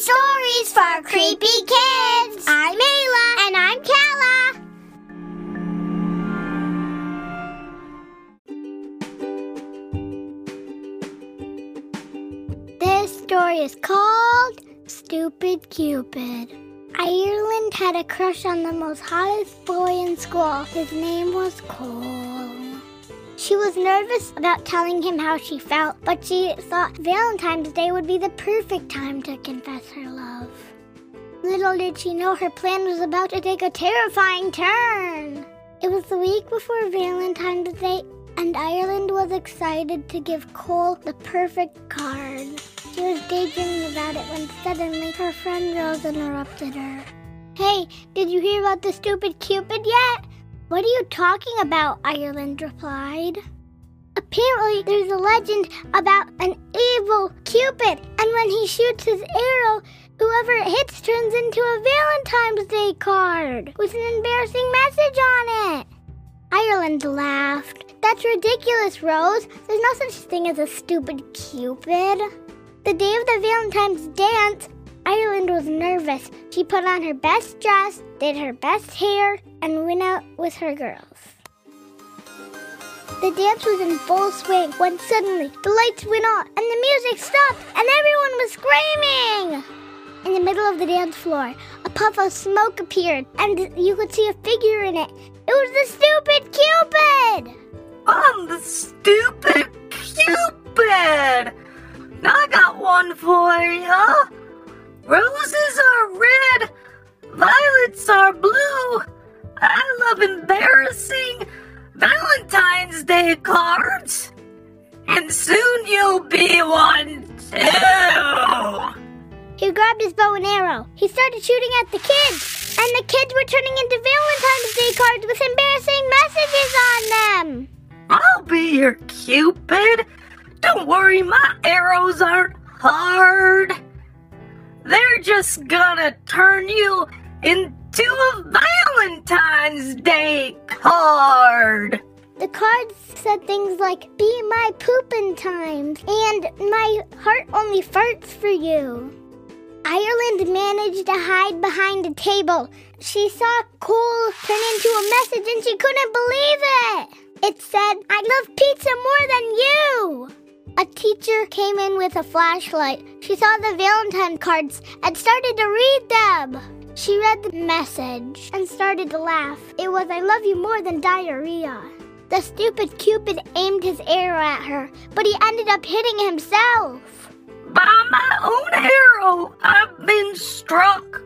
stories for creepy kids. I'm Ayla. And I'm Kala. This story is called Stupid Cupid. Ireland had a crush on the most hottest boy in school. His name was Cole. She was nervous about telling him how she felt, but she thought Valentine's Day would be the perfect time to confess her love. Little did she know her plan was about to take a terrifying turn. It was the week before Valentine's Day, and Ireland was excited to give Cole the perfect card. She was daydreaming about it when suddenly her friend Rose interrupted her. Hey, did you hear about the stupid Cupid yet? What are you talking about? Ireland replied. Apparently, there's a legend about an evil Cupid, and when he shoots his arrow, whoever it hits turns into a Valentine's Day card with an embarrassing message on it. Ireland laughed. That's ridiculous, Rose. There's no such thing as a stupid Cupid. The day of the Valentine's dance, Ireland was nervous. She put on her best dress, did her best hair, and went out with her girls. The dance was in full swing when suddenly the lights went on and the music stopped and everyone was screaming. In the middle of the dance floor, a puff of smoke appeared and you could see a figure in it. It was the stupid Cupid! I'm the stupid Cupid! Now I got one for you. Roses are red, violets are blue. I love embarrassing Valentine's Day cards. And soon you'll be one too. He grabbed his bow and arrow. He started shooting at the kids, and the kids were turning into Valentine's Day cards with embarrassing messages on them. I'll be your Cupid. Don't worry, my arrows aren't hard. They're just gonna turn you into a Valentine's Day card. The cards said things like, Be my poopin' times, and My heart only farts for you. Ireland managed to hide behind a table. She saw Cole turn into a message and she couldn't believe it. It said, I love pizza more than you. A teacher came in with a flashlight. She saw the Valentine cards and started to read them. She read the message and started to laugh. It was, I love you more than diarrhea. The stupid Cupid aimed his arrow at her, but he ended up hitting himself. By my own arrow, I've been struck.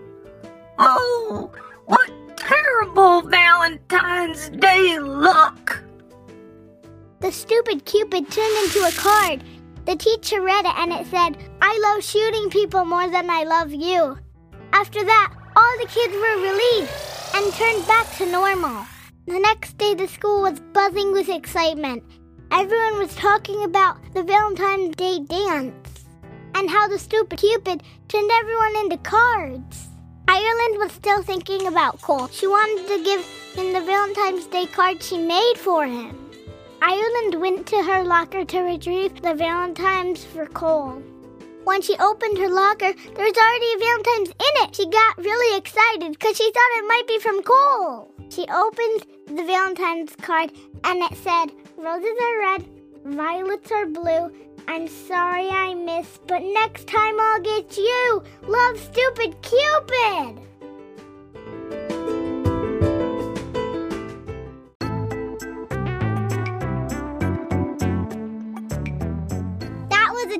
Oh, what terrible Valentine's Day luck! Stupid Cupid turned into a card. The teacher read it and it said, I love shooting people more than I love you. After that, all the kids were relieved and turned back to normal. The next day, the school was buzzing with excitement. Everyone was talking about the Valentine's Day dance and how the stupid Cupid turned everyone into cards. Ireland was still thinking about Cole. She wanted to give him the Valentine's Day card she made for him. Ireland went to her locker to retrieve the Valentines for Cole. When she opened her locker, there was already a Valentine's in it. She got really excited because she thought it might be from Cole. She opened the Valentine's card and it said, Roses are red, violets are blue. I'm sorry I missed, but next time I'll get you. Love, stupid Cupid!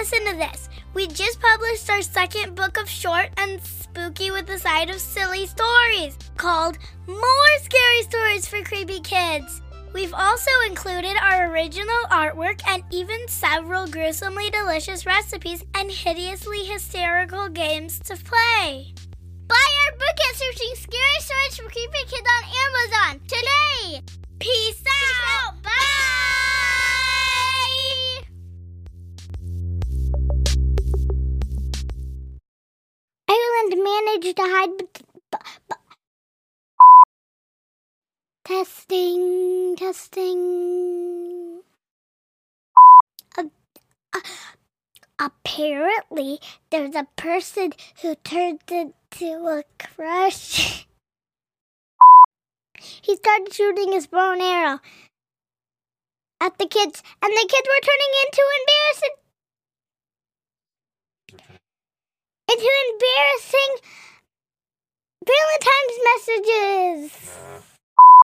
Listen to this. We just published our second book of short and spooky with a side of silly stories called More Scary Stories for Creepy Kids. We've also included our original artwork and even several gruesomely delicious recipes and hideously hysterical games to play. Buy our book at searching Scary Ireland managed to hide. b- b- Testing, testing. Uh, uh, apparently, there's a person who turned into a crush. he started shooting his bow and arrow at the kids, and the kids were turning into embarrassing. Into embarrassing Valentine's messages.